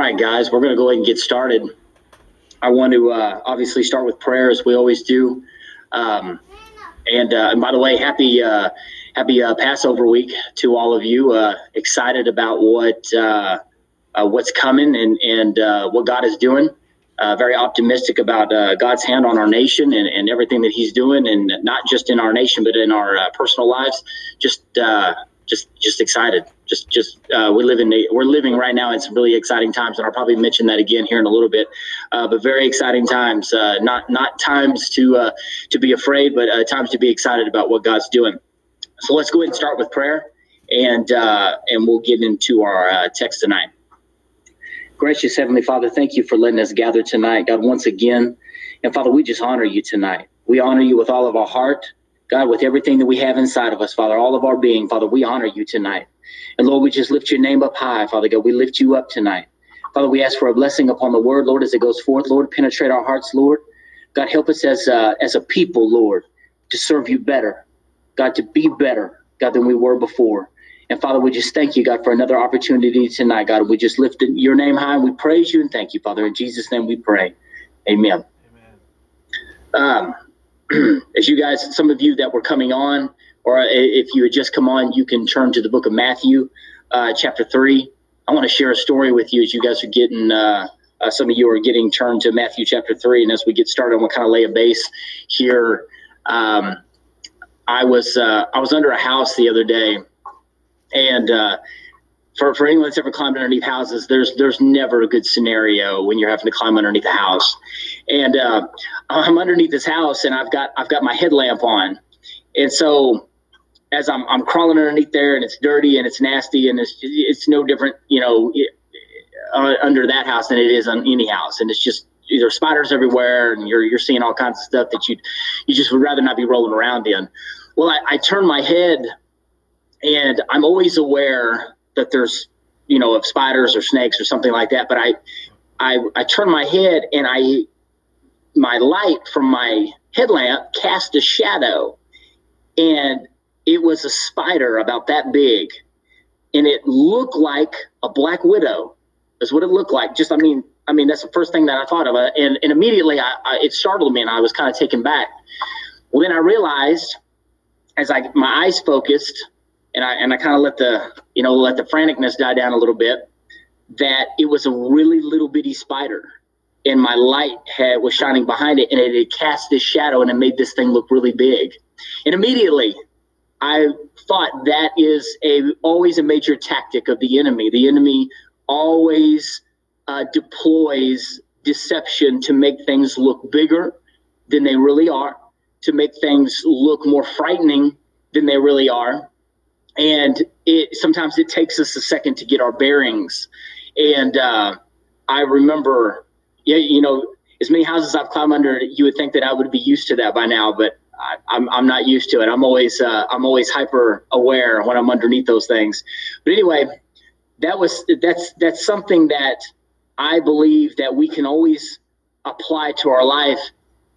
right, guys, we're going to go ahead and get started. I want to uh, obviously start with prayer as we always do. Um, and, uh, and by the way, happy uh, happy uh, Passover week to all of you. Uh, excited about what uh, what's coming and and what God is doing. very optimistic about God's hand on our nation and, and everything that He's doing, and not just in our nation but in our personal lives. Just just just excited. Just just uh, we live in we're living right now in some really exciting times, and I'll probably mention that again here in a little bit. Uh, but very exciting times. Uh, not not times to uh, to be afraid, but uh, times to be excited about what God's doing. So let's go ahead and start with prayer, and uh, and we'll get into our text tonight. Gracious Heavenly Father, thank you for letting us gather tonight, God, once again. And Father, we just honor you tonight. We honor you with all of our heart. God, with everything that we have inside of us, Father, all of our being, Father, we honor you tonight. And Lord, we just lift your name up high, Father God. We lift you up tonight. Father, we ask for a blessing upon the word, Lord, as it goes forth. Lord, penetrate our hearts, Lord. God, help us as uh, as a people, Lord, to serve you better. God, to be better, God, than we were before. And Father, we just thank you, God, for another opportunity tonight, God. We just lift your name high and we praise you and thank you, Father. In Jesus' name we pray. Amen. Amen. Um, as you guys, some of you that were coming on, or if you had just come on, you can turn to the book of Matthew, uh, chapter three. I want to share a story with you as you guys are getting, uh, uh, some of you are getting turned to Matthew chapter three. And as we get started, I want to kind of lay a base here. Um, I was, uh, I was under a house the other day and, uh, for, for anyone that's ever climbed underneath houses, there's there's never a good scenario when you're having to climb underneath a house. And uh, I'm underneath this house, and I've got I've got my headlamp on, and so as I'm I'm crawling underneath there, and it's dirty and it's nasty, and it's it's no different, you know, it, uh, under that house than it is on any house, and it's just there's spiders everywhere, and you're you're seeing all kinds of stuff that you you just would rather not be rolling around in. Well, I, I turn my head, and I'm always aware that there's you know of spiders or snakes or something like that but i i i turn my head and i my light from my headlamp cast a shadow and it was a spider about that big and it looked like a black widow is what it looked like just i mean i mean that's the first thing that i thought of uh, and, and immediately I, I it startled me and i was kind of taken back well then i realized as i my eyes focused and I and I kind of let the you know let the franticness die down a little bit. That it was a really little bitty spider, and my light had was shining behind it, and it had cast this shadow, and it made this thing look really big. And immediately, I thought that is a always a major tactic of the enemy. The enemy always uh, deploys deception to make things look bigger than they really are, to make things look more frightening than they really are, and it sometimes it takes us a second to get our bearings. And uh, I remember, yeah, you know, as many houses I've climbed under, you would think that I would be used to that by now, but I, am I'm, I'm not used to it. I'm always uh, I'm always hyper aware when I'm underneath those things. But anyway, that was that's that's something that I believe that we can always apply to our life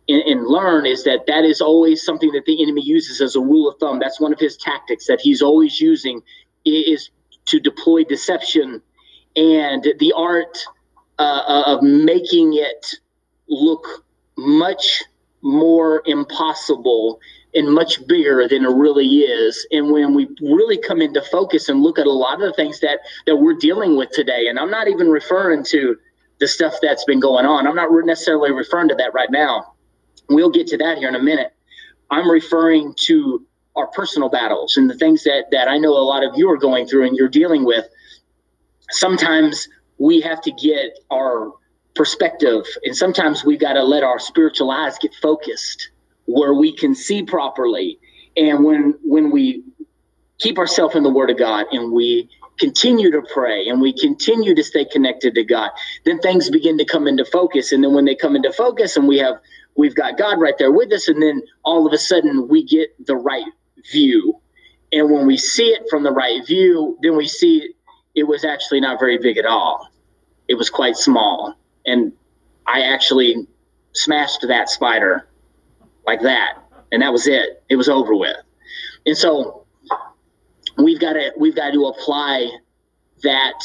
and, and, learn is that that is always something that the enemy uses as a rule of thumb. That's one of his tactics that he's always using is to deploy deception and the art uh, of making it look much more impossible and much bigger than it really is. And when we really come into focus and look at a lot of the things that that we're dealing with today, and I'm not even referring to the stuff that's been going on. I'm not necessarily referring to that right now We'll get to that here in a minute. I'm referring to our personal battles and the things that that I know a lot of you are going through and you're dealing with. Sometimes we have to get our perspective and sometimes we got to let our spiritual eyes get focused where we can see properly and when when we keep ourselves in the word of God and we continue to pray and we continue to stay connected to God, then things begin to come into focus. And then when they come into focus and we have we've got God right there with us, and then all of a sudden we get the right view. And when we see it from the right view, then we see it was actually not very big at all. It was quite small. And I actually smashed that spider like that. And that was it. It was over with. And so we've got to we've got to apply that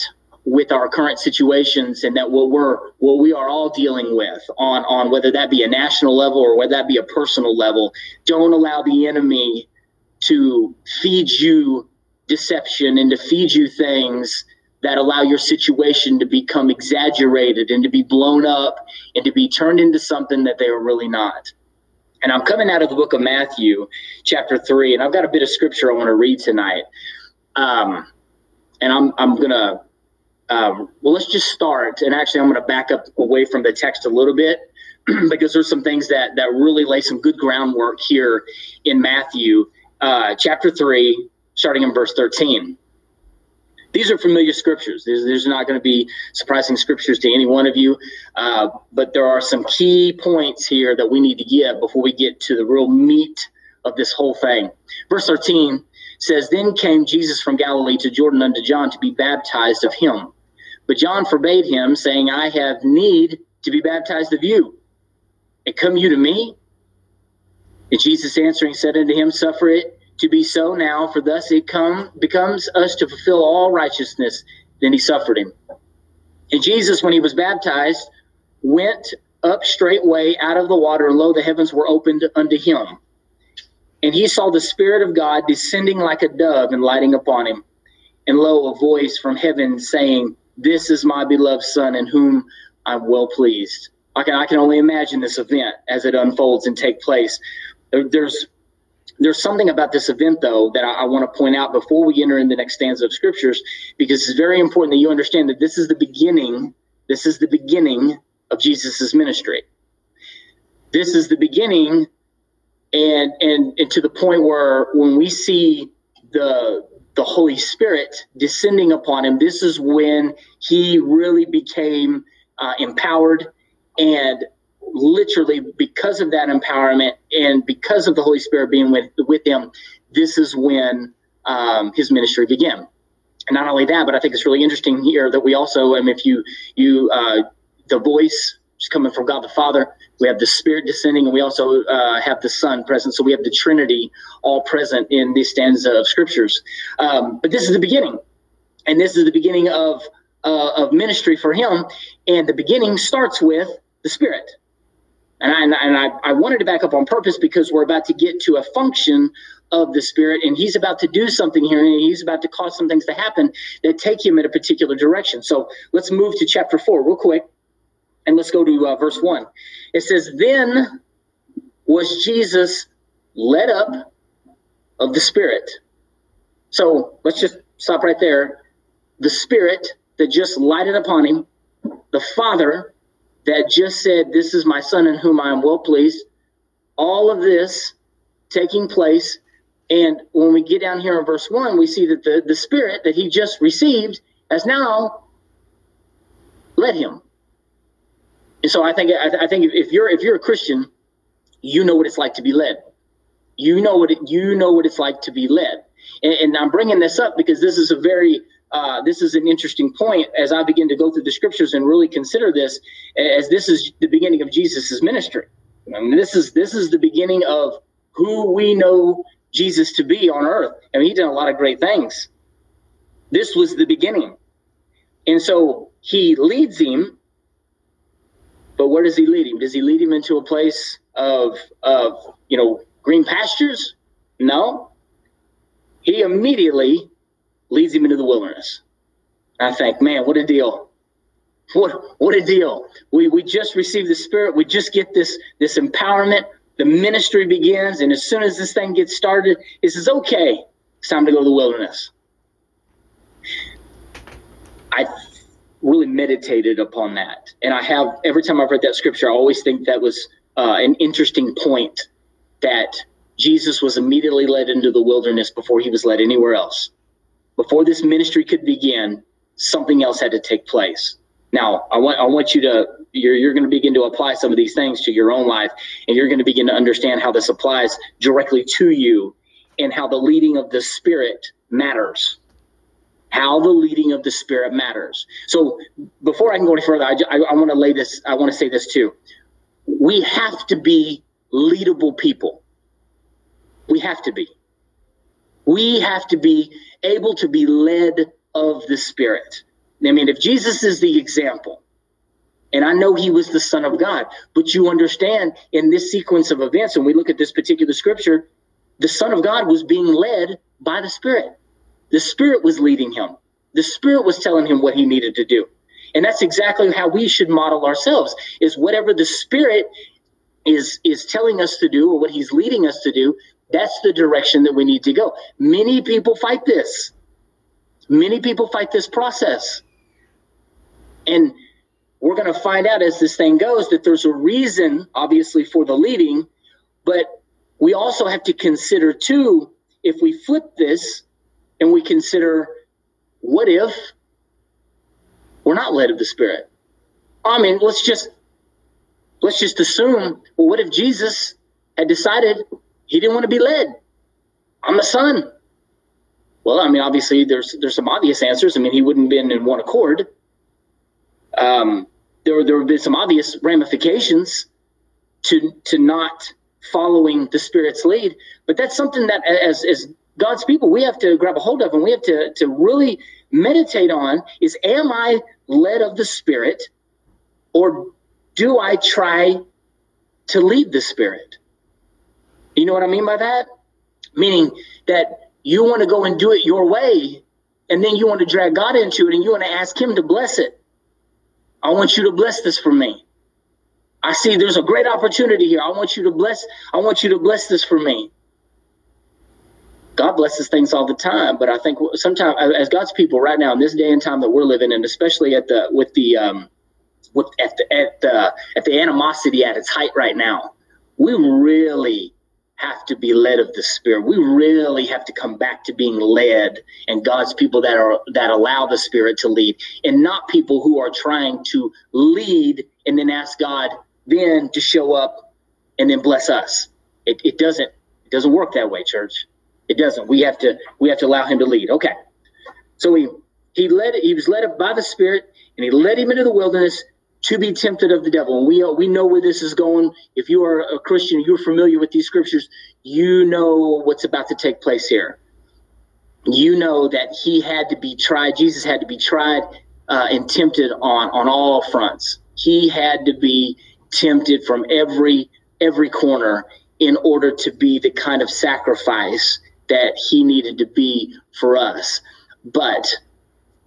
with our current situations and that what we're what we are all dealing with on on whether that be a national level or whether that be a personal level don't allow the enemy to feed you deception and to feed you things that allow your situation to become exaggerated and to be blown up and to be turned into something that they are really not. And I'm coming out of the book of Matthew, chapter three, and I've got a bit of scripture I want to read tonight. Um, and I'm I'm gonna um, well, let's just start. And actually, I'm going to back up away from the text a little bit because there's some things that that really lay some good groundwork here in Matthew uh, chapter three, starting in verse 13. These are familiar scriptures. There's, not going to be surprising scriptures to any one of you, uh, but there are some key points here that we need to get before we get to the real meat of this whole thing. Verse 13 says, Then came Jesus from Galilee to Jordan unto John to be baptized of him. But John forbade him, saying, I have need to be baptized of you. And come you to me? And Jesus answering said unto him, Suffer it to be so now, for thus it come becomes us to fulfill all righteousness. Then he suffered him. And Jesus, when he was baptized, went up straightway out of the water, and lo, the heavens were opened unto him. And he saw the Spirit of God descending like a dove and lighting upon him. And lo, a voice from heaven saying, This is my beloved Son, in whom I'm well pleased. I can, I can only imagine this event as it unfolds and take place. There's there's something about this event though that I, I want to point out before we enter in the next stanza of scriptures because it's very important that you understand that this is the beginning this is the beginning of jesus's ministry. This is the beginning and and and to the point where when we see the the holy spirit descending upon him this is when he really became uh, empowered and literally because of that empowerment and because of the Holy Spirit being with with him, this is when um, his ministry began. And not only that, but I think it's really interesting here that we also, I mean, if you you uh, the voice is coming from God the Father, we have the Spirit descending, and we also uh, have the Son present. So we have the Trinity all present in this stanza of scriptures. Um, but this is the beginning, and this is the beginning of uh, of ministry for him. And the beginning starts with the Spirit. And I, and I, I wanted to back up on purpose because we're about to get to a function of the Spirit, and He's about to do something here, and He's about to cause some things to happen that take Him in a particular direction. So let's move to chapter 4 real quick, and let's go to uh, verse 1. It says, Then was Jesus led up of the Spirit. So let's just stop right there. The Spirit that just lighted upon Him, the Father that just said, This is my son in whom I am well pleased. All of this taking place. And when we get down here in verse 1, we see that the, the spirit that he just received has now led him. And so I think I, I think if you're if you're a Christian, you know what it's like to be led. You know what it, you know what it's like to be led. And, and I'm bringing this up because this is a very uh, this is an interesting point as I begin to go through the scriptures and really consider this as this is the beginning of Jesus's ministry. I mean, this is this is the beginning of who we know Jesus to be on earth. I mean, he did a lot of great things. This was the beginning. And so he leads him, but where does he lead him? Does he lead him into a place of of you know green pastures? No. He immediately leads him into the wilderness. I think, man, what a deal. What what a deal. We we just received the spirit. We just get this this empowerment. The ministry begins, and as soon as this thing gets started, it says, okay, it's time to go to the wilderness. I really meditated upon that. And I have every time I've read that scripture, I always think that was uh, an interesting point that Jesus was immediately led into the wilderness before he was led anywhere else before this ministry could begin, something else had to take place. Now, I want I want you to you're you're going to begin to apply some of these things to your own life, and you're going to begin to understand how this applies directly to you, and how the leading of the Spirit matters. How the leading of the Spirit matters. So, before I can go any further, I, I, I want to lay this. I want to say this too. We have to be leadable people. We have to be. We have to be able to be led of the Spirit. I mean, if Jesus is the example, and I know he was the Son of God, but you understand in this sequence of events, when we look at this particular scripture, the Son of God was being led by the Spirit. The Spirit was leading him, the Spirit was telling him what he needed to do. And that's exactly how we should model ourselves is whatever the Spirit is is telling us to do or what he's leading us to do, that's the direction that we need to go. Many people fight this. Many people fight this process. And we're going to find out as this thing goes that there's a reason, obviously, for the leading, but we also have to consider, too, if we flip this and we consider what if we're not led of the Spirit? I mean, let's just let's just assume, well, what if Jesus had decided he didn't want to be led? I'm the son. Well, I mean, obviously, there's there's some obvious answers. I mean, he wouldn't have been in one accord. Um, there there have been some obvious ramifications to to not following the Spirit's lead. But that's something that, as as God's people, we have to grab a hold of, and we have to to really meditate on: is Am I led of the Spirit, or do I try to lead the Spirit? You know what I mean by that? Meaning that you want to go and do it your way, and then you want to drag God into it, and you want to ask Him to bless it. I want you to bless this for me. I see there's a great opportunity here. I want you to bless. I want you to bless this for me. God blesses things all the time, but I think sometimes as God's people right now in this day and time that we're living in, especially at the with the um, with at the at the at the animosity at its height right now, we really have to be led of the Spirit. We really have to come back to being led and God's people that are that allow the Spirit to lead, and not people who are trying to lead and then ask God then to show up and then bless us. It, it doesn't it doesn't work that way, church. It doesn't. We have to we have to allow Him to lead. Okay, so he he led he was led up by the Spirit and he led him into the wilderness to be tempted of the devil. And we we know where this is going. If you are a Christian, you're familiar with these scriptures. You know what's about to take place here. You know that he had to be tried. Jesus had to be tried uh, and tempted on on all fronts. He had to be tempted from every every corner in order to be the kind of sacrifice that he needed to be for us. But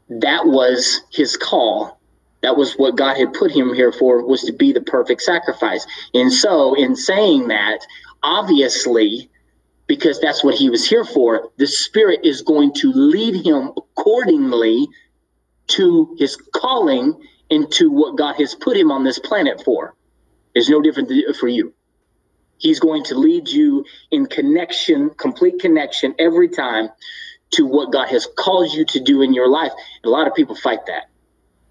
that was his call that was what God had put him here for, was to be the perfect sacrifice. And so, in saying that, obviously, because that's what he was here for, the Spirit is going to lead him accordingly to his calling into what God has put him on this planet for. It's no different for you. He's going to lead you in connection, complete connection every time to what God has called you to do in your life. A lot of people fight that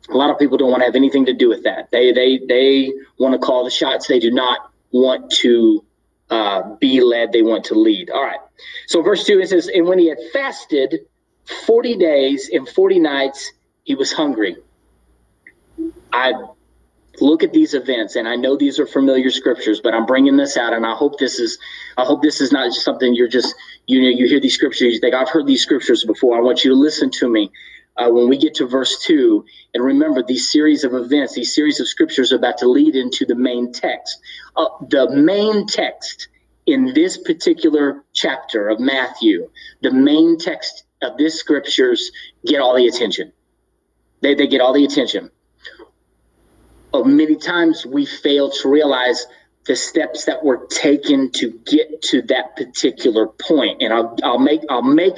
a lot of people don't want to have anything to do with that. They they they want to call the shots. They do not want to uh, be led. They want to lead. All right. So verse two it says, and when he had fasted forty days and forty nights, he was hungry. I look at these events, and I know these are familiar scriptures, but I'm bringing this out, and I hope this is I hope this is not just something you're just you know you hear these scriptures, you think I've heard these scriptures before. I want you to listen to me uh, when we get to verse 2. And remember, these series of events, these series of scriptures are about to lead into the main text. Uh, the main text in this particular chapter of Matthew, the main text of this scriptures get all the attention. They, they get all the attention. Uh, many times we fail to realize the steps that were taken to get to that particular point. And I'll, I'll make I'll make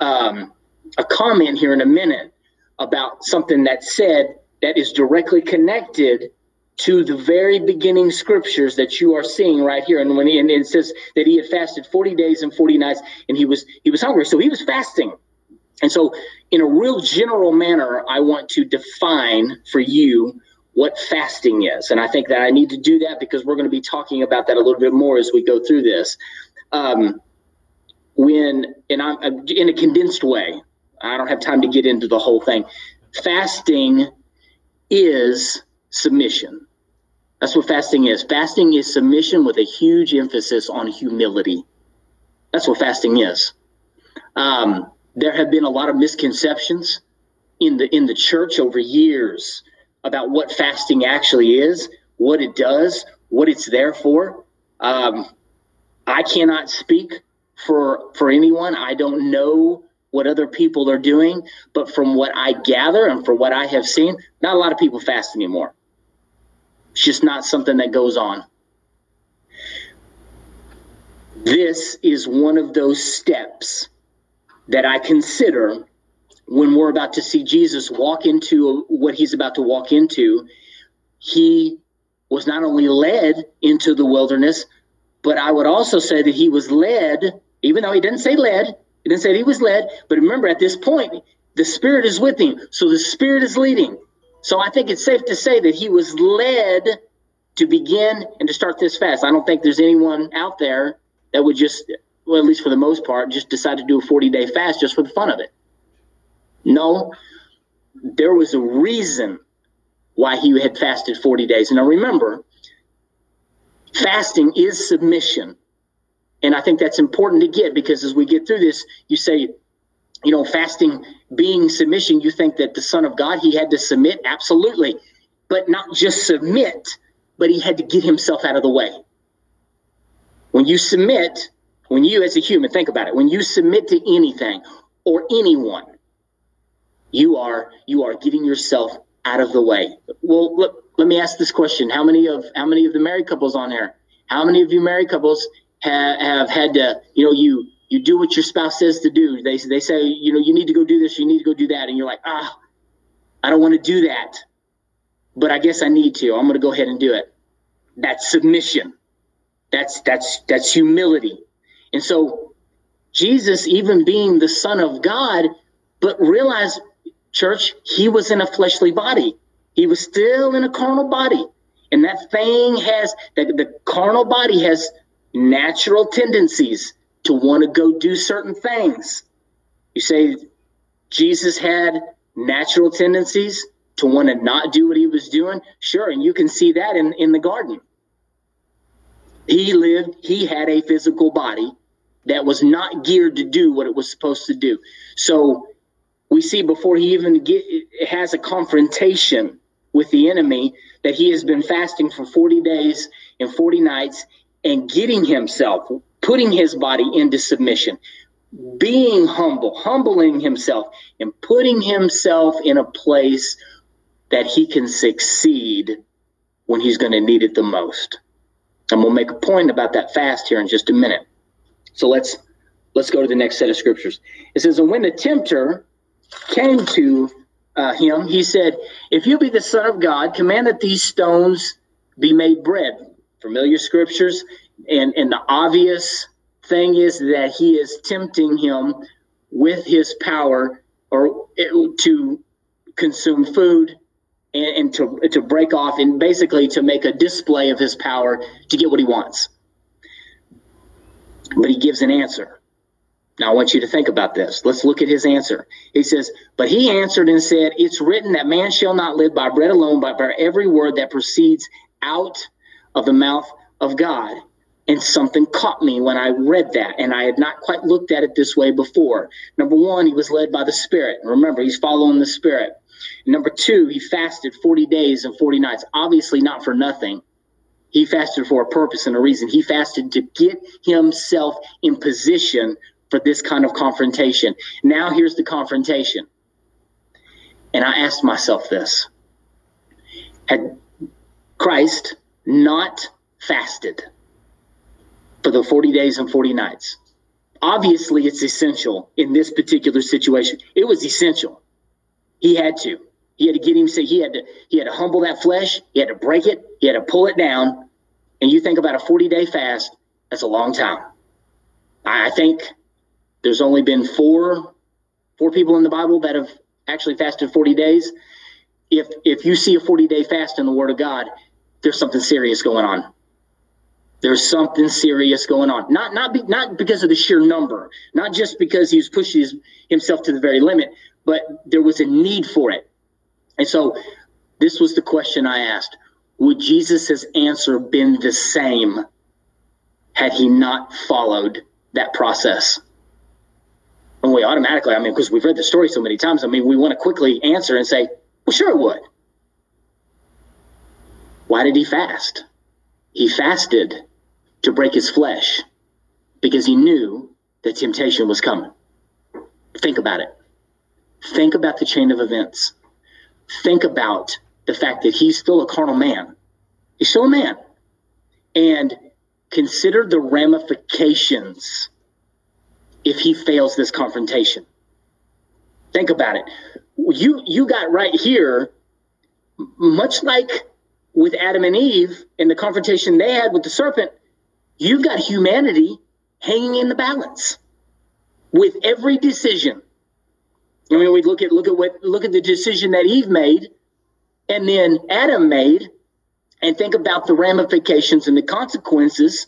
um, a comment here in a minute about something that said that is directly connected to the very beginning scriptures that you are seeing right here. And when he, and it says that he had fasted 40 days and 40 nights and he was he was hungry. So he was fasting. And so in a real general manner, I want to define for you what fasting is. And I think that I need to do that because we're going to be talking about that a little bit more as we go through this. Um, when, and I'm in a condensed way, I don't have time to get into the whole thing. Fasting is submission. That's what fasting is. Fasting is submission with a huge emphasis on humility. That's what fasting is. Um, there have been a lot of misconceptions in the in the church over years about what fasting actually is, what it does, what it's there for. Um, I cannot speak for for anyone. I don't know what other people are doing, but from what I gather and for what I have seen, not a lot of people fast anymore. It's just not something that goes on. This is one of those steps that I consider when we're about to see Jesus walk into what he's about to walk into. He was not only led into the wilderness, but I would also say that he was led, even though he didn't say led, he didn't say he was led. But remember, at this point, the Spirit is with him. So the Spirit is leading. So I think it's safe to say that he was led to begin and to start this fast. I don't think there's anyone out there that would just, well, at least for the most part, just decide to do a 40 day fast just for the fun of it. No, there was a reason why he had fasted 40 days. Now remember, fasting is submission. And I think that's important to get because as we get through this, you say, you know, fasting being submission, you think that the Son of God, he had to submit? Absolutely. But not just submit, but he had to get himself out of the way. When you submit, when you as a human, think about it, when you submit to anything or anyone, you are you are getting yourself out of the way. Well, look, let me ask this question: How many of how many of the married couples on here? How many of you married couples have, have had to, you know, you you do what your spouse says to do. They they say, you know, you need to go do this, you need to go do that, and you're like, ah, I don't want to do that, but I guess I need to. I'm going to go ahead and do it. That's submission. That's that's that's humility. And so Jesus, even being the Son of God, but realize, church, he was in a fleshly body. He was still in a carnal body. And that thing has the, the carnal body has natural tendencies to want to go do certain things. You say Jesus had natural tendencies to want to not do what he was doing? Sure, and you can see that in, in the garden. He lived, he had a physical body that was not geared to do what it was supposed to do. So we see before he even get, has a confrontation with the enemy that he has been fasting for 40 days and 40 nights and getting himself, putting his body into submission, being humble, humbling himself, and putting himself in a place that he can succeed when he's going to need it the most. And we'll make a point about that fast here in just a minute. So let's let's go to the next set of scriptures. It says, "And when the tempter came to uh, him, he said, If you be the Son of God, command that these stones be made bread. Familiar scriptures. And, and the obvious thing is that he is tempting him with his power or to consume food and, and to, to break off and basically to make a display of his power to get what he wants. But he gives an answer. Now, I want you to think about this. Let's look at his answer. He says, But he answered and said, It's written that man shall not live by bread alone, but by every word that proceeds out of the mouth of God. And something caught me when I read that, and I had not quite looked at it this way before. Number one, he was led by the Spirit. Remember, he's following the Spirit. Number two, he fasted 40 days and 40 nights, obviously not for nothing. He fasted for a purpose and a reason. He fasted to get himself in position for this kind of confrontation. Now, here's the confrontation. And I asked myself this Had Christ not fasted for the 40 days and 40 nights? Obviously, it's essential in this particular situation. It was essential. He had to. He had to get him. Say he had to. He had to humble that flesh. He had to break it. He had to pull it down. And you think about a 40 day fast. That's a long time. I think there's only been four four people in the Bible that have actually fasted 40 days. If if you see a 40 day fast in the Word of God, there's something serious going on. There's something serious going on. Not not be, not because of the sheer number, not just because he was pushing his, himself to the very limit, but there was a need for it. And so this was the question I asked. Would Jesus' answer been the same had he not followed that process? And we automatically, I mean, because we've read the story so many times, I mean, we want to quickly answer and say, well, sure it would. Why did he fast? He fasted to break his flesh because he knew that temptation was coming. Think about it. Think about the chain of events. Think about the fact that he's still a carnal man. He's still a man. And consider the ramifications if he fails this confrontation. Think about it. You you got right here, much like with Adam and Eve and the confrontation they had with the serpent, you've got humanity hanging in the balance with every decision. I mean, we look at look at what look at the decision that Eve made, and then Adam made, and think about the ramifications and the consequences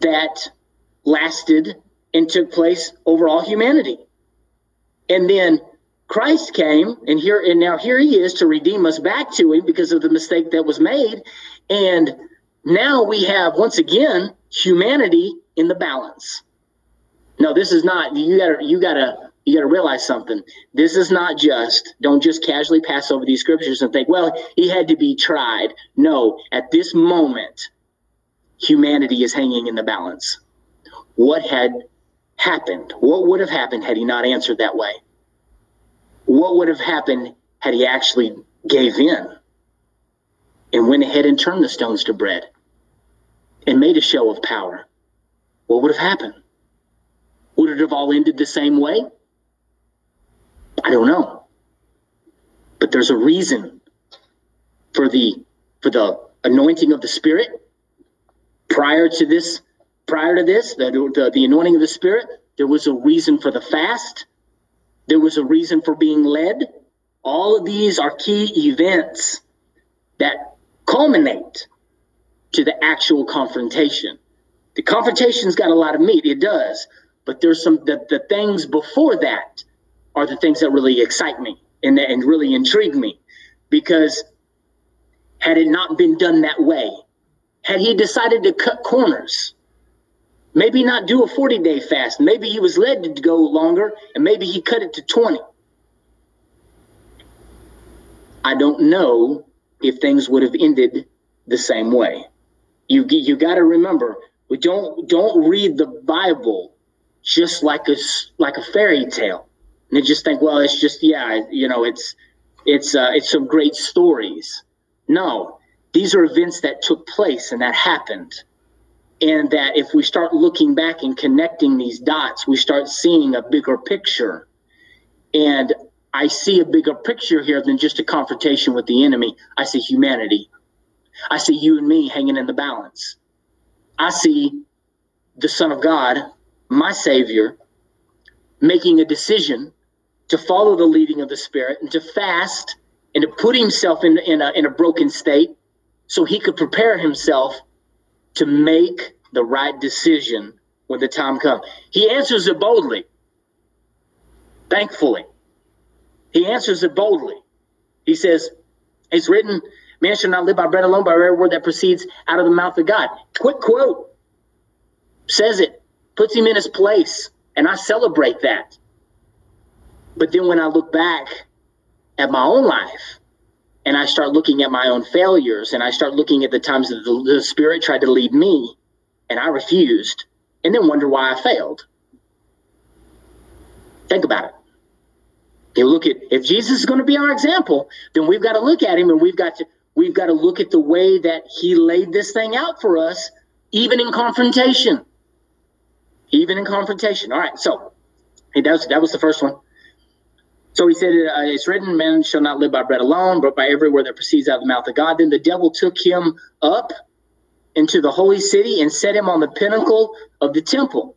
that lasted and took place over all humanity. And then Christ came, and here and now here he is to redeem us back to him because of the mistake that was made. And now we have once again humanity in the balance. No, this is not you gotta you gotta you gotta realize something. This is not just don't just casually pass over these scriptures and think, well, he had to be tried. No, at this moment, humanity is hanging in the balance. What had happened? What would have happened had he not answered that way? What would have happened had he actually gave in and went ahead and turned the stones to bread and made a show of power? What would have happened? Would it have all ended the same way? I don't know. But there's a reason for the for the anointing of the Spirit prior to this prior to this the, the, the anointing of the Spirit. There was a reason for the fast. There was a reason for being led. All of these are key events that culminate to the actual confrontation. The confrontation's got a lot of meat, it does, but there's some the, the things before that are the things that really excite me and, and really intrigue me because had it not been done that way, had he decided to cut corners, maybe not do a 40 day fast, maybe he was led to go longer and maybe he cut it to 20. I don't know if things would have ended the same way. You you got to remember we don't don't read the Bible just like a like a fairy tale, and they just think, well, it's just yeah, you know, it's it's uh, it's some great stories. No, these are events that took place and that happened, and that if we start looking back and connecting these dots, we start seeing a bigger picture. And I see a bigger picture here than just a confrontation with the enemy. I see humanity. I see you and me hanging in the balance. I see the Son of God, my Savior, making a decision to follow the leading of the Spirit and to fast and to put himself in, in, a, in a broken state so he could prepare himself to make the right decision when the time comes. He answers it boldly, thankfully. He answers it boldly. He says, It's written, Man shall not live by bread alone, but by every word that proceeds out of the mouth of God. Quick quote says it, puts him in his place, and I celebrate that. But then when I look back at my own life, and I start looking at my own failures, and I start looking at the times that the, the Spirit tried to lead me, and I refused, and then wonder why I failed. Think about it. You look at if Jesus is going to be our example, then we've got to look at him and we've got to We've got to look at the way that he laid this thing out for us, even in confrontation. Even in confrontation. All right, so hey, that was, that was the first one. So he said, uh, It's written, man shall not live by bread alone, but by every word that proceeds out of the mouth of God. Then the devil took him up into the holy city and set him on the pinnacle of the temple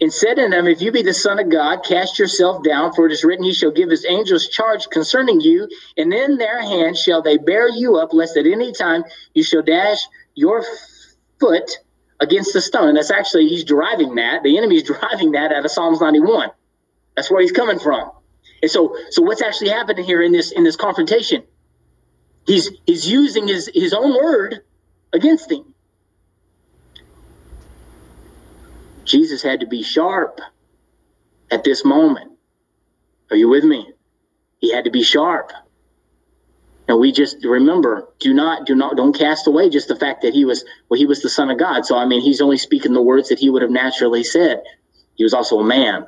and said unto him, If you be the Son of God, cast yourself down, for it is written, He shall give His angels charge concerning you, and in their hands shall they bear you up, lest at any time you shall dash your foot against the stone. And that's actually, he's driving that. The enemy's driving that out of Psalms 91. That's where he's coming from. And so, so what's actually happening here in this in this confrontation? He's he's using his his own word against him. Jesus had to be sharp. at this moment. Are you with me? He had to be sharp. And we just remember, do not, do not, don't cast away just the fact that he was, well, he was the son of God. So, I mean, he's only speaking the words that he would have naturally said. He was also a man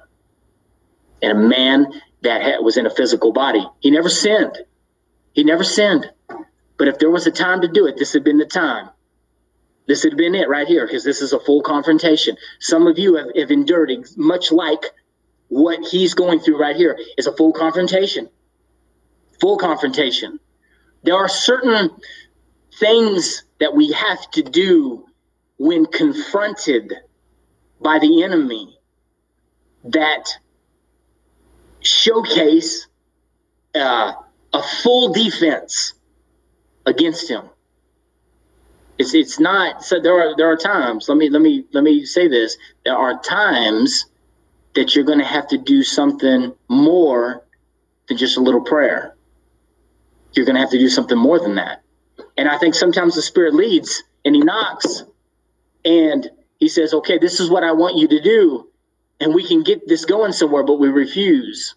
and a man that was in a physical body. He never sinned. He never sinned. But if there was a time to do it, this had been the time. This had been it right here, because this is a full confrontation. Some of you have, have endured much like what he's going through right here is a full confrontation. Full confrontation. There are certain things that we have to do when confronted by the enemy that showcase uh, a full defense against him. It's it's not so there are there are times, let me let me let me say this. There are times that you're gonna have to do something more than just a little prayer. You're gonna have to do something more than that. And I think sometimes the spirit leads and he knocks and he says, Okay, this is what I want you to do, and we can get this going somewhere, but we refuse.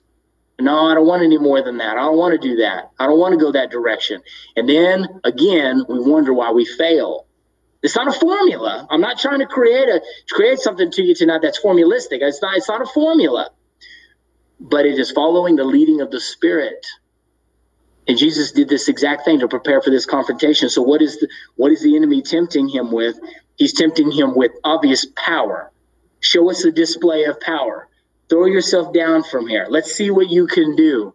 No, I don't want any more than that. I don't want to do that. I don't want to go that direction. And then again, we wonder why we fail. It's not a formula. I'm not trying to create a create something to you tonight that's formulistic. It's not. It's not a formula, but it is following the leading of the Spirit. And Jesus did this exact thing to prepare for this confrontation. So what is the what is the enemy tempting him with? He's tempting him with obvious power. Show us a display of power. Throw yourself down from here. Let's see what you can do.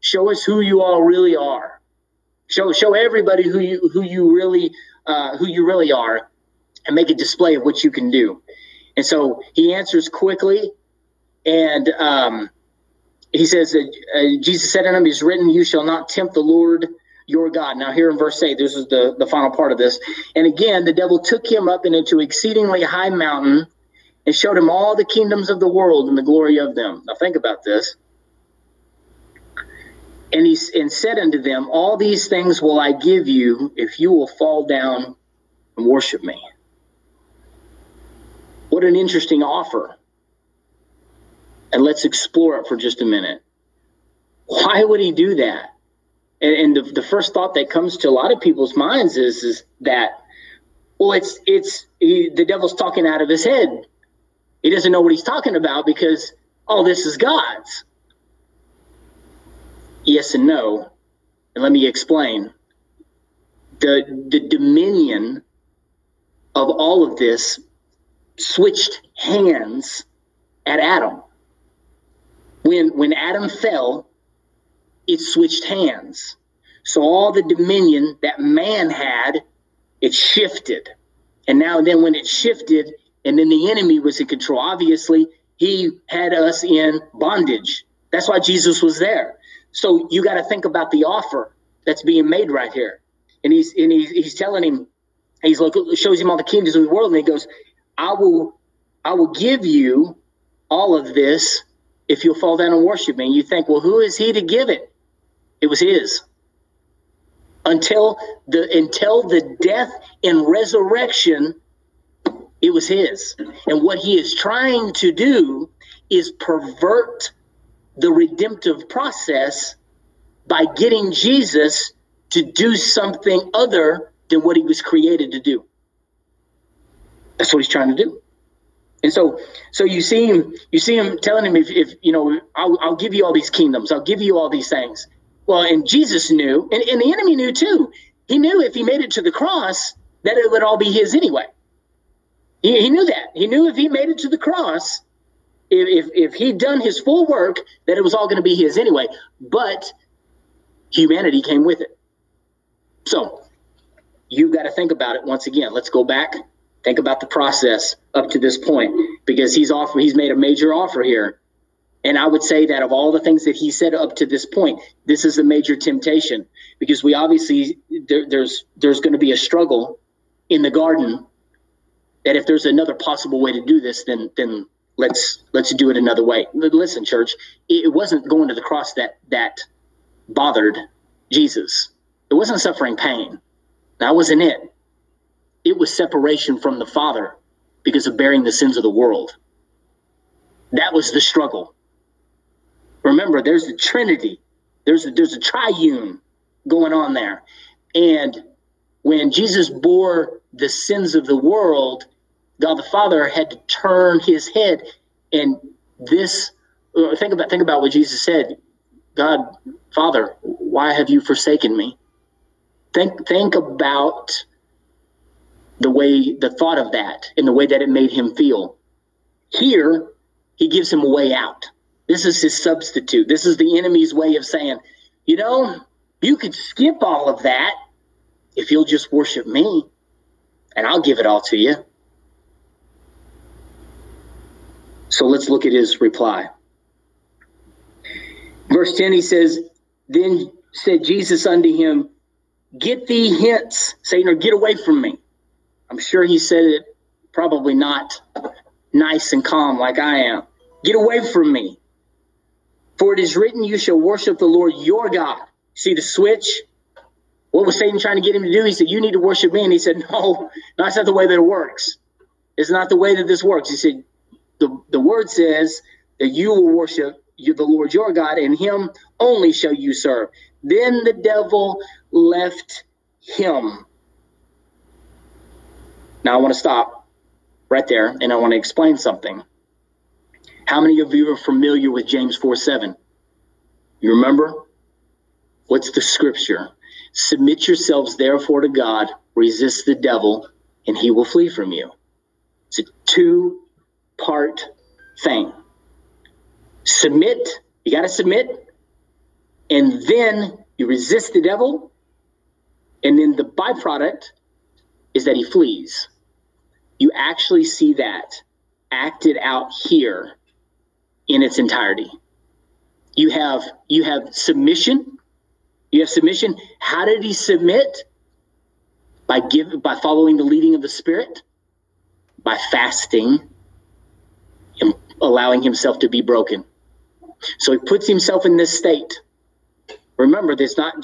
Show us who you all really are. Show show everybody who you who you really uh, who you really are, and make a display of what you can do. And so he answers quickly, and um, he says that uh, Jesus said to him, "It's written, you shall not tempt the Lord." your God. Now, here in verse 8, this is the, the final part of this. And again, the devil took him up and into exceedingly high mountain and showed him all the kingdoms of the world and the glory of them. Now think about this. And he and said unto them, All these things will I give you if you will fall down and worship me. What an interesting offer. And let's explore it for just a minute. Why would he do that? And, and the, the first thought that comes to a lot of people's minds is, is that, well, it's it's he, the devil's talking out of his head he doesn't know what he's talking about because all this is God's. Yes and no. And let me explain. The, the dominion of all of this switched hands at Adam. When, when Adam fell, it switched hands. So all the dominion that man had, it shifted. And now then when it shifted, and then the enemy was in control. Obviously, he had us in bondage. That's why Jesus was there. So you got to think about the offer that's being made right here. And he's and he's, he's telling him, he's look shows him all the kingdoms of the world, and he goes, I will I will give you all of this if you'll fall down and worship me. And you think, well, who is he to give it? It was his. Until the until the death and resurrection it was his. And what he is trying to do is pervert the redemptive process by getting Jesus to do something other than what he was created to do. That's what he's trying to do. And so, so you see him, you see him telling him, if, if you know, I'll, I'll give you all these kingdoms, I'll give you all these things. Well, and Jesus knew, and, and the enemy knew too. He knew if he made it to the cross, that it would all be his anyway. He, he knew that. He knew if he made it to the cross, if, if, if he'd done his full work, that it was all going to be his anyway. But humanity came with it. So you've got to think about it once again. Let's go back, think about the process up to this point, because he's offer he's made a major offer here. And I would say that of all the things that he said up to this point, this is a major temptation because we obviously there, there's there's going to be a struggle in the garden that if there's another possible way to do this, then then let's let's do it another way. Listen, church, it wasn't going to the cross that that bothered Jesus. It wasn't suffering pain. That wasn't it. It was separation from the Father because of bearing the sins of the world. That was the struggle. Remember, there's a trinity. There's a, there's a triune going on there. And when Jesus bore the sins of the world, God the Father had to turn his head. And this, uh, think about, think about what Jesus said God, Father, why have you forsaken me? Think, think about the way, the thought of that and the way that it made him feel. Here, he gives him a way out. This is his substitute. This is the enemy's way of saying, you know, you could skip all of that if you'll just worship me, and I'll give it all to you. So let's look at his reply. Verse 10, he says, Then said Jesus unto him, Get thee hence, Satan, or get away from me. I'm sure he said it probably not nice and calm like I am. Get away from me. For it is written, You shall worship the Lord your God. See the switch? What was Satan trying to get him to do? He said, You need to worship me. And he said, No, that's not the way that it works. It's not the way that this works. He said, The, the word says that you will worship the Lord your God, and him only shall you serve. Then the devil left him. Now I want to stop right there and I want to explain something. How many of you are familiar with James 4 7? You remember? What's the scripture? Submit yourselves therefore to God, resist the devil, and he will flee from you. It's a two part thing. Submit, you got to submit, and then you resist the devil, and then the byproduct is that he flees. You actually see that acted out here in its entirety. You have you have submission you have submission. How did he submit? By give by following the leading of the Spirit, by fasting, allowing himself to be broken. So he puts himself in this state. Remember, there's not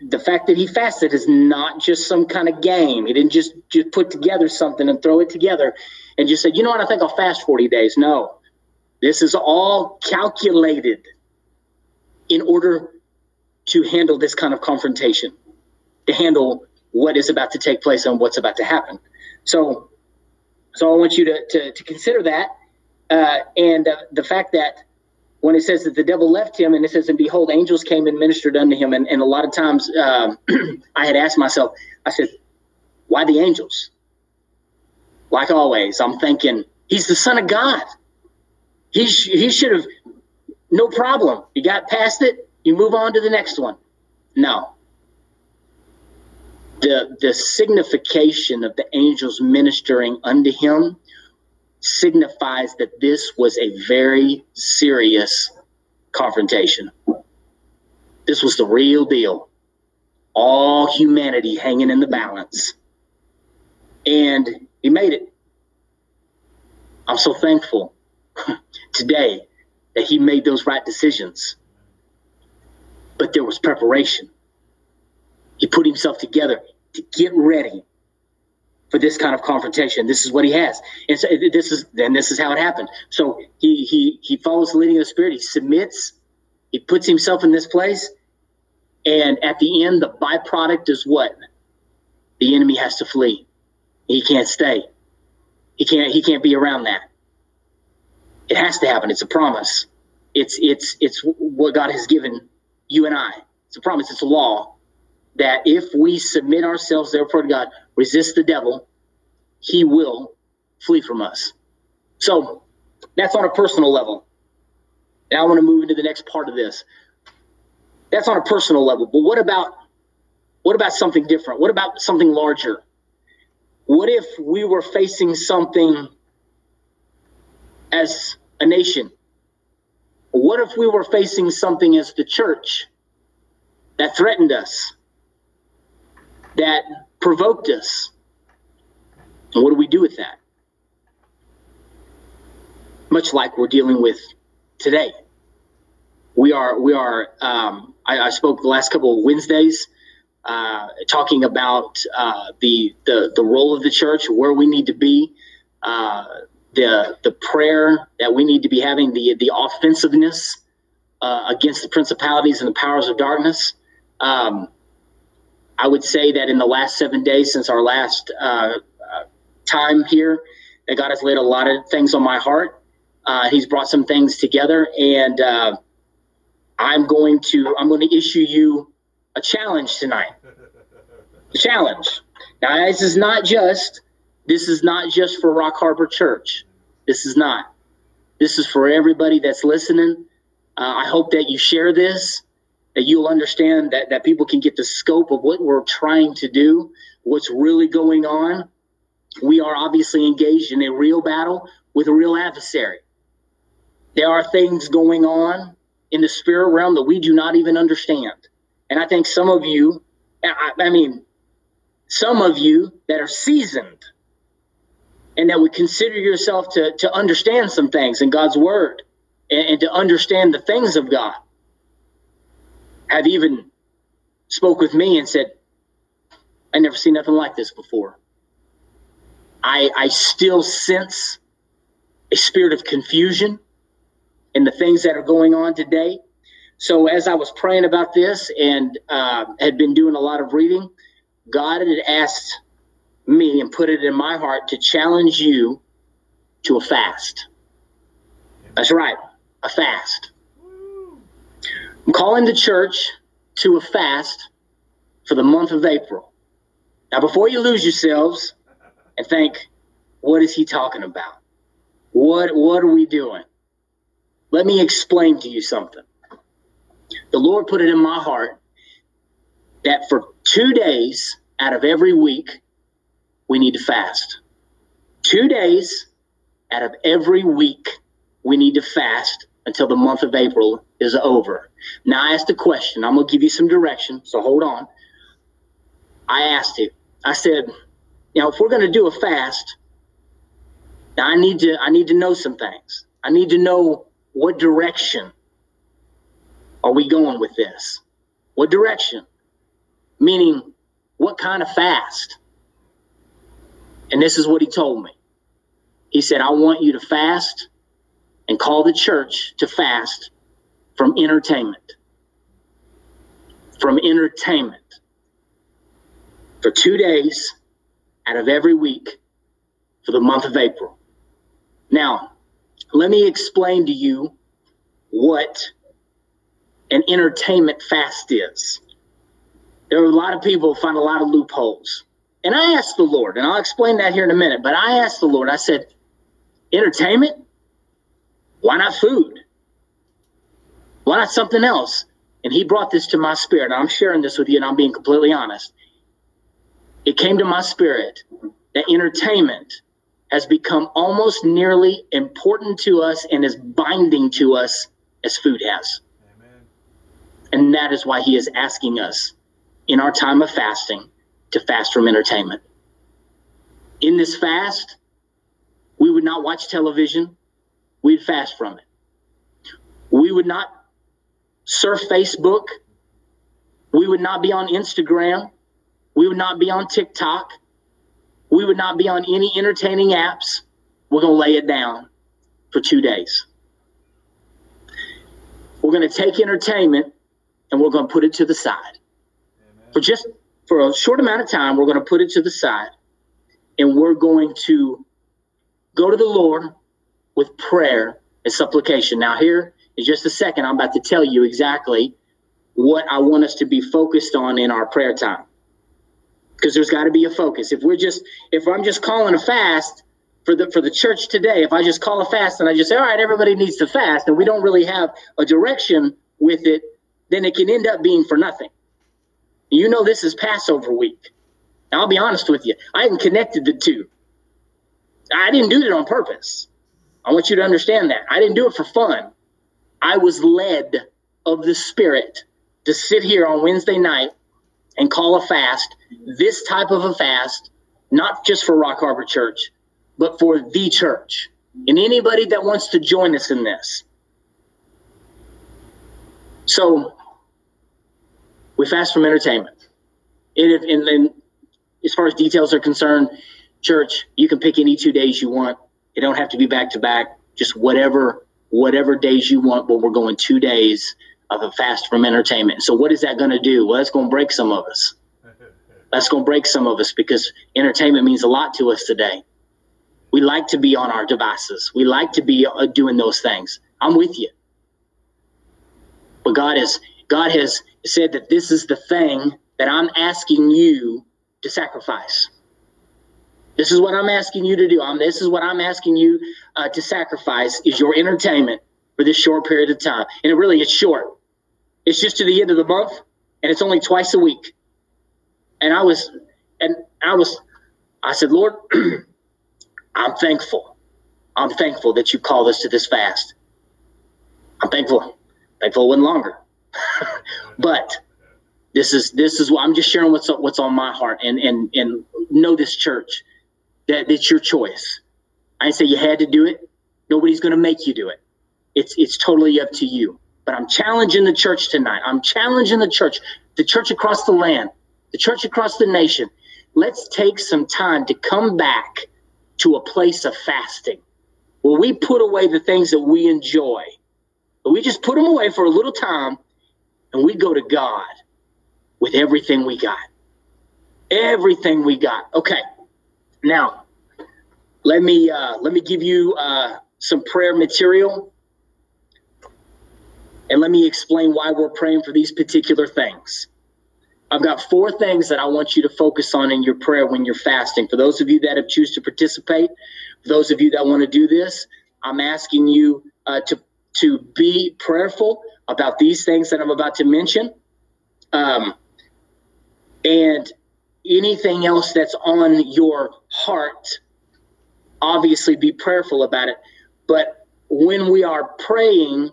the fact that he fasted is not just some kind of game. He didn't just just put together something and throw it together and just say, you know what, I think I'll fast 40 days. No, this is all calculated in order to handle this kind of confrontation, to handle what is about to take place and what's about to happen. So, so I want you to to, to consider that, uh, and uh, the fact that when it says that the devil left him, and it says, "And behold, angels came and ministered unto him," and, and a lot of times um, I had asked myself, I said, "Why the angels?" Like always, I'm thinking he's the son of God. He sh- he should have no problem. He got past it you move on to the next one. No. The, the signification of the angels ministering unto him signifies that this was a very serious confrontation. This was the real deal. All humanity hanging in the balance. And he made it. I'm so thankful today that he made those right decisions but there was preparation. He put himself together to get ready for this kind of confrontation. This is what he has, and so this is then this is how it happened. So he he he follows the leading of the Spirit. He submits. He puts himself in this place, and at the end, the byproduct is what the enemy has to flee. He can't stay. He can't. He can't be around that. It has to happen. It's a promise. It's it's it's what God has given you and I. It's a promise, it's a law that if we submit ourselves therefore to God, resist the devil, he will flee from us. So that's on a personal level. Now I want to move into the next part of this. That's on a personal level. But what about what about something different? What about something larger? What if we were facing something as a nation what if we were facing something as the church that threatened us, that provoked us? And what do we do with that? Much like we're dealing with today. We are, we are. Um, I, I, spoke the last couple of Wednesdays, uh, talking about uh, the, the the role of the church, where we need to be, uh, the the prayer that we need to be having, the the offensiveness uh, against the principalities and the powers of darkness. Um, I would say that in the last seven days since our last uh, uh, time here, that God has laid a lot of things on my heart. Uh, he's brought some things together, and uh, I'm going to I'm going to issue you a challenge tonight. A challenge. Now, this is not just this is not just for Rock Harbor Church. This is not. This is for everybody that's listening. Uh, I hope that you share this, that you'll understand that, that people can get the scope of what we're trying to do, what's really going on. We are obviously engaged in a real battle with a real adversary. There are things going on in the spirit realm that we do not even understand. And I think some of you, I, I mean, some of you that are seasoned and that would consider yourself to, to understand some things in God's word and, and to understand the things of God have even spoke with me and said, I never seen nothing like this before. I, I still sense a spirit of confusion in the things that are going on today. So as I was praying about this and uh, had been doing a lot of reading, God had asked me and put it in my heart to challenge you to a fast. That's right, a fast. I'm calling the church to a fast for the month of April. Now, before you lose yourselves and think, what is he talking about? What what are we doing? Let me explain to you something. The Lord put it in my heart that for two days out of every week, we need to fast. Two days out of every week, we need to fast until the month of April is over. Now, I asked a question. I'm to give you some direction, so hold on. I asked it. I said, you know, if we're to do a fast, I need to I need to know some things. I need to know what direction are we going with this? What direction? Meaning, what kind of fast? And this is what he told me. He said, I want you to fast and call the church to fast from entertainment. From entertainment. For two days out of every week for the month of April. Now, let me explain to you what an entertainment fast is. There are a lot of people find a lot of loopholes. And I asked the Lord, and I'll explain that here in a minute, but I asked the Lord, I said, entertainment? Why not food? Why not something else? And he brought this to my spirit. I'm sharing this with you, and I'm being completely honest. It came to my spirit that entertainment has become almost nearly important to us and is binding to us as food has. Amen. And that is why he is asking us in our time of fasting to fast from entertainment. In this fast, we would not watch television, we'd fast from it. We would not surf Facebook, we would not be on Instagram, we would not be on TikTok, we would not be on any entertaining apps. We're going to lay it down for two days. We're going to take entertainment and we're going to put it to the side. Amen. For just for a short amount of time, we're going to put it to the side and we're going to go to the Lord with prayer and supplication. Now, here in just a second, I'm about to tell you exactly what I want us to be focused on in our prayer time because there's got to be a focus. If we're just if I'm just calling a fast for the for the church today, if I just call a fast and I just say, all right, everybody needs to fast, and we don't really have a direction with it, then it can end up being for nothing. You know, this is Passover week. Now, I'll be honest with you. I hadn't connected the two. I didn't do it on purpose. I want you to understand that. I didn't do it for fun. I was led of the Spirit to sit here on Wednesday night and call a fast, this type of a fast, not just for Rock Harbor Church, but for the church and anybody that wants to join us in this. So we fast from entertainment. And, then, as far as details are concerned, church, you can pick any two days you want. It don't have to be back to back. Just whatever whatever days you want, but we're going two days of a fast from entertainment. So what is that going to do? Well, that's going to break some of us. That's going to break some of us because entertainment means a lot to us today. We like to be on our devices. We like to be uh, doing those things. I'm with you. But God has God has said that this is the thing that I'm asking you to sacrifice. This is what I'm asking you to do. This is what I'm asking you uh, to sacrifice is your entertainment for this short period of time. And it really is short. It's just to the end of the month, and it's only twice a week. And I was, and I was, I said, Lord, I'm thankful. I'm thankful that you called us to this fast. I'm thankful. Thankful it wasn't longer. but this is this is what I'm just sharing what's what's on my heart and and and know this church that it's your choice. I didn't say you had to do it. Nobody's going to make you do it. It's it's totally up to you. But I'm challenging the church tonight. I'm challenging the church, the church across the land, the church across the nation. Let's take some time to come back to a place of fasting where we put away the things that we enjoy. But we just put them away for a little time and we go to God with everything we got. Everything we got. Okay. Now, let me uh, let me give you uh, some prayer material, and let me explain why we're praying for these particular things. I've got four things that I want you to focus on in your prayer when you're fasting. For those of you that have choose to participate, for those of you that want to do this, I'm asking you uh, to to be prayerful about these things that I'm about to mention, um, and anything else that's on your heart. Obviously, be prayerful about it. But when we are praying,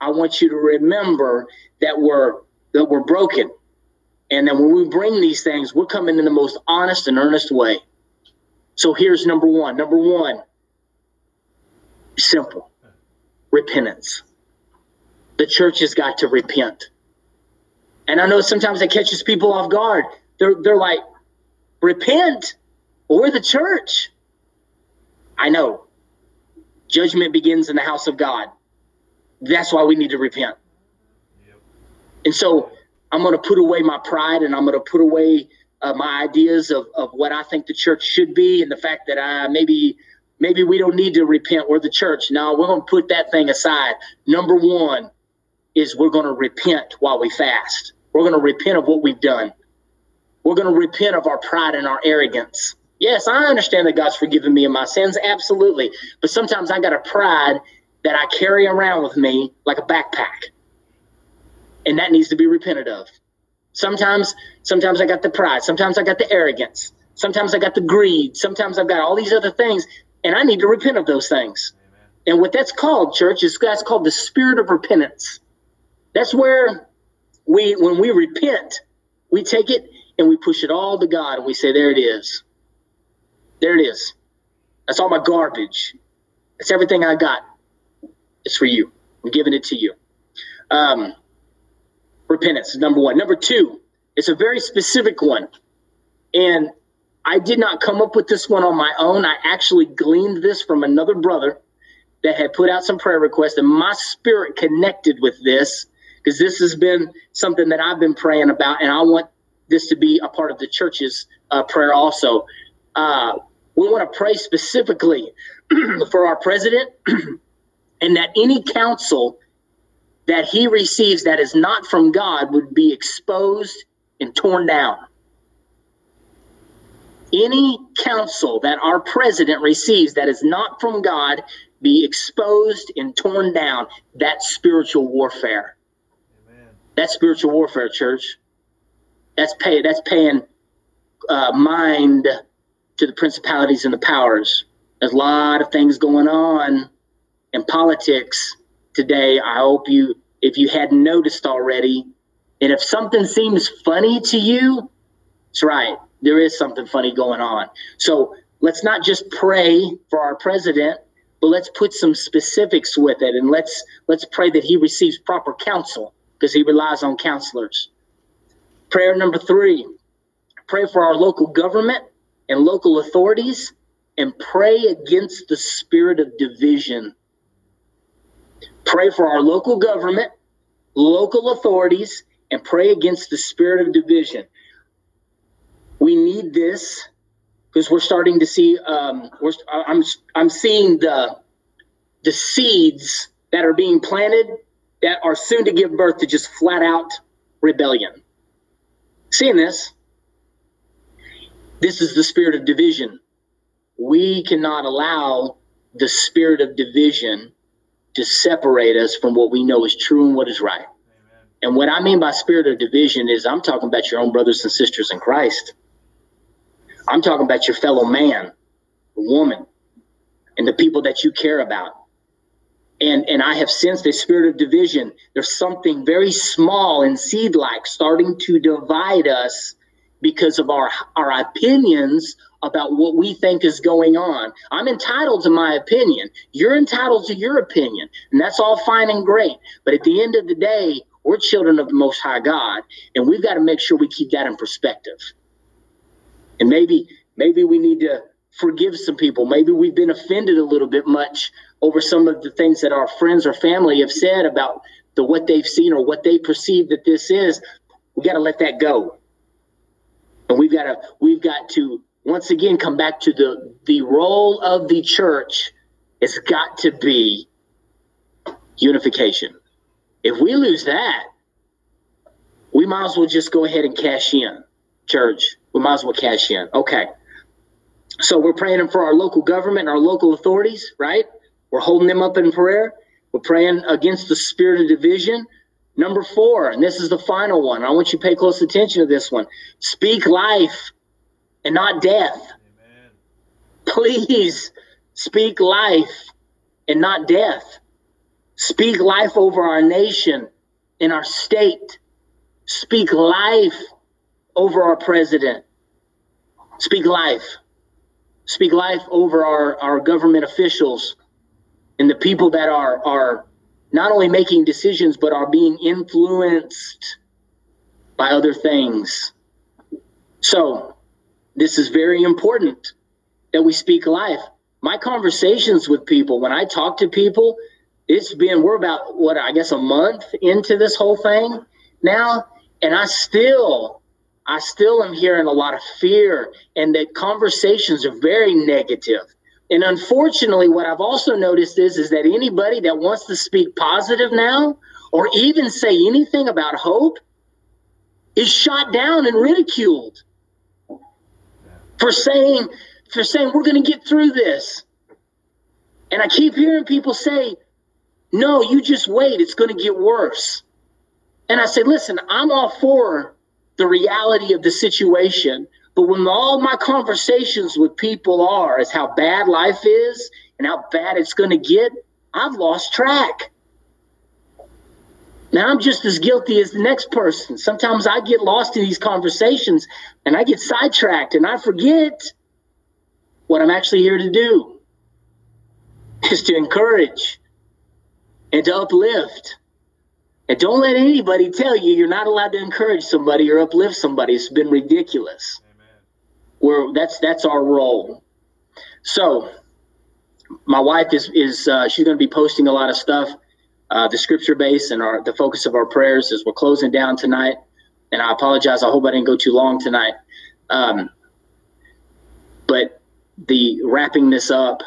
I want you to remember that we're that we're broken and then when we bring these things, we're coming in the most honest and earnest way. So here's number one. Number one, simple repentance. The church has got to repent. And I know sometimes it catches people off guard. They're, they're like, repent, or the church. I know. Judgment begins in the house of God. That's why we need to repent. Yep. And so I'm going to put away my pride and I'm going to put away uh, my ideas of, of what I think the church should be and the fact that I maybe maybe we don't need to repent. We're the church. No, we're going to put that thing aside. Number one is we're going to repent while we fast. We're going to repent of what we've done. We're going to repent of our pride and our arrogance. Yes, I understand that God's forgiven me of my sins, absolutely. But sometimes I got a pride that I carry around with me like a backpack and that needs to be repented of. Sometimes, sometimes I got the pride. Sometimes I got the arrogance. Sometimes I got the greed. Sometimes I've got all these other things, and I need to repent of those things. Amen. And what that's called, church, is that's called the spirit of repentance. That's where we, when we repent, we take it and we push it all to God, and we say, "There it is. There it is. That's all my garbage. That's everything I got. It's for you. I'm giving it to you." Um, repentance number one. Number two, it's a very specific one. And I did not come up with this one on my own. I actually gleaned this from another brother that had put out some prayer requests, and my spirit connected with this because this has been something that I've been praying about, and I want this to be a part of the church's uh, prayer also. Uh, we want to pray specifically for our president and that any counsel that he receives that is not from God would be exposed and torn down. Any counsel that our president receives that is not from God be exposed and torn down. That's spiritual warfare. Amen. That's spiritual warfare, church. That's pay. That's paying uh, mind to the principalities and the powers. There's a lot of things going on in politics today. I hope you, if you hadn't noticed already, and if something seems funny to you, it's right. There is something funny going on. So let's not just pray for our president, but let's put some specifics with it, and let's let's pray that he receives proper counsel because he relies on counselors. Prayer number three: pray for our local government and local authorities, and pray against the spirit of division Pray for our local government, local authorities, and pray against the spirit of division. We need this because we're starting to see. Um, we're, I'm I'm seeing the the seeds that are being planted that are soon to give birth to just flat out rebellion. Seeing this, this is the spirit of division. We cannot allow the spirit of division to separate us from what we know is true and what is right. Amen. And what I mean by spirit of division is I'm talking about your own brothers and sisters in Christ. I'm talking about your fellow man, woman, and the people that you care about. And and I have sensed a spirit of division. There's something very small and seed-like starting to divide us because of our our opinions about what we think is going on. I'm entitled to my opinion. You're entitled to your opinion. And that's all fine and great. But at the end of the day, we're children of the Most High God, and we've got to make sure we keep that in perspective. And maybe, maybe we need to forgive some people. Maybe we've been offended a little bit much over some of the things that our friends or family have said about the what they've seen or what they perceive that this is. We got to let that go. And we've got to we've got to once again come back to the the role of the church it's got to be unification. If we lose that, we might as well just go ahead and cash in, church. We might as well cash in. Okay. So we're praying for our local government our local authorities, right? We're holding them up in prayer. We're praying against the spirit of division. Number four, and this is the final one. I want you to pay close attention to this one. Speak life and not death. Amen. Please speak life and not death. Speak life over our nation and our state. Speak life over our president. Speak life. Speak life over our, our government officials and the people that are, are not only making decisions, but are being influenced by other things. So, this is very important that we speak life. My conversations with people, when I talk to people, it's been, we're about, what, I guess a month into this whole thing now. And I still, I still am hearing a lot of fear and that conversations are very negative. And unfortunately, what I've also noticed is, is that anybody that wants to speak positive now or even say anything about hope is shot down and ridiculed for saying for saying we're going to get through this. And I keep hearing people say, "No, you just wait, it's going to get worse." And I say, "Listen, I'm all for the reality of the situation, but when all my conversations with people are is how bad life is and how bad it's going to get, I've lost track. Now I'm just as guilty as the next person. Sometimes I get lost in these conversations and I get sidetracked and I forget what I'm actually here to do is to encourage and to uplift. And don't let anybody tell you you're not allowed to encourage somebody or uplift somebody. It's been ridiculous. Where that's that's our role. So my wife is is uh, she's going to be posting a lot of stuff uh, the scripture base and our the focus of our prayers as we're closing down tonight. And I apologize. I hope I didn't go too long tonight. Um, but the wrapping this up,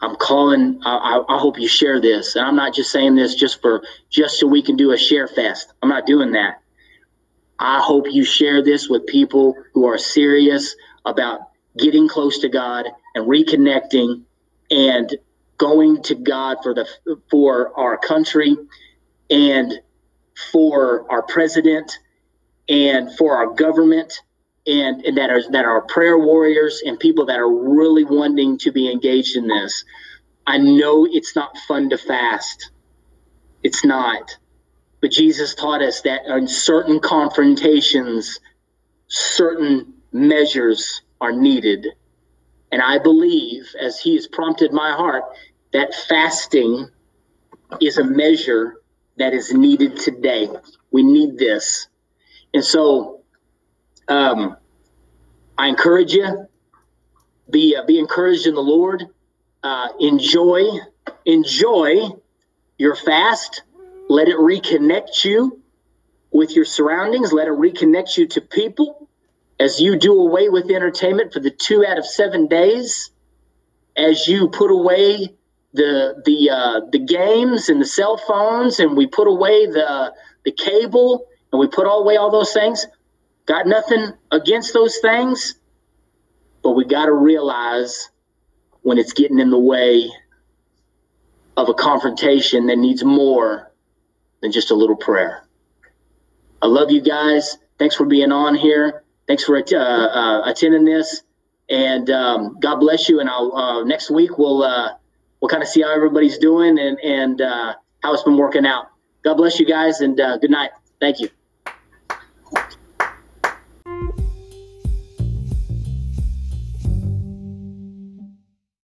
I'm calling. I, I, hope you share this, and I'm not just saying this just for just so we can do a share fest. I'm not doing that. I hope you share this with people who are serious about getting close to God and reconnecting and going to God for the for our country and for our president and for our government and, and that are that are prayer warriors and people that are really wanting to be engaged in this. I know it's not fun to fast. It's not. But Jesus taught us that in certain confrontations, certain measures are needed. And I believe, as He has prompted my heart, that fasting is a measure that is needed today. We need this. And so um, I encourage you, be, uh, be encouraged in the Lord. Uh, enjoy, enjoy your fast. Let it reconnect you with your surroundings. Let it reconnect you to people as you do away with entertainment for the two out of seven days. As you put away the the uh, the games and the cell phones, and we put away the the cable, and we put away all those things. Got nothing against those things, but we got to realize when it's getting in the way of a confrontation that needs more than just a little prayer. I love you guys. Thanks for being on here. Thanks for uh, uh, attending this, and um, God bless you. And I'll uh, next week we'll uh, we'll kind of see how everybody's doing and and uh, how it's been working out. God bless you guys, and uh, good night. Thank you.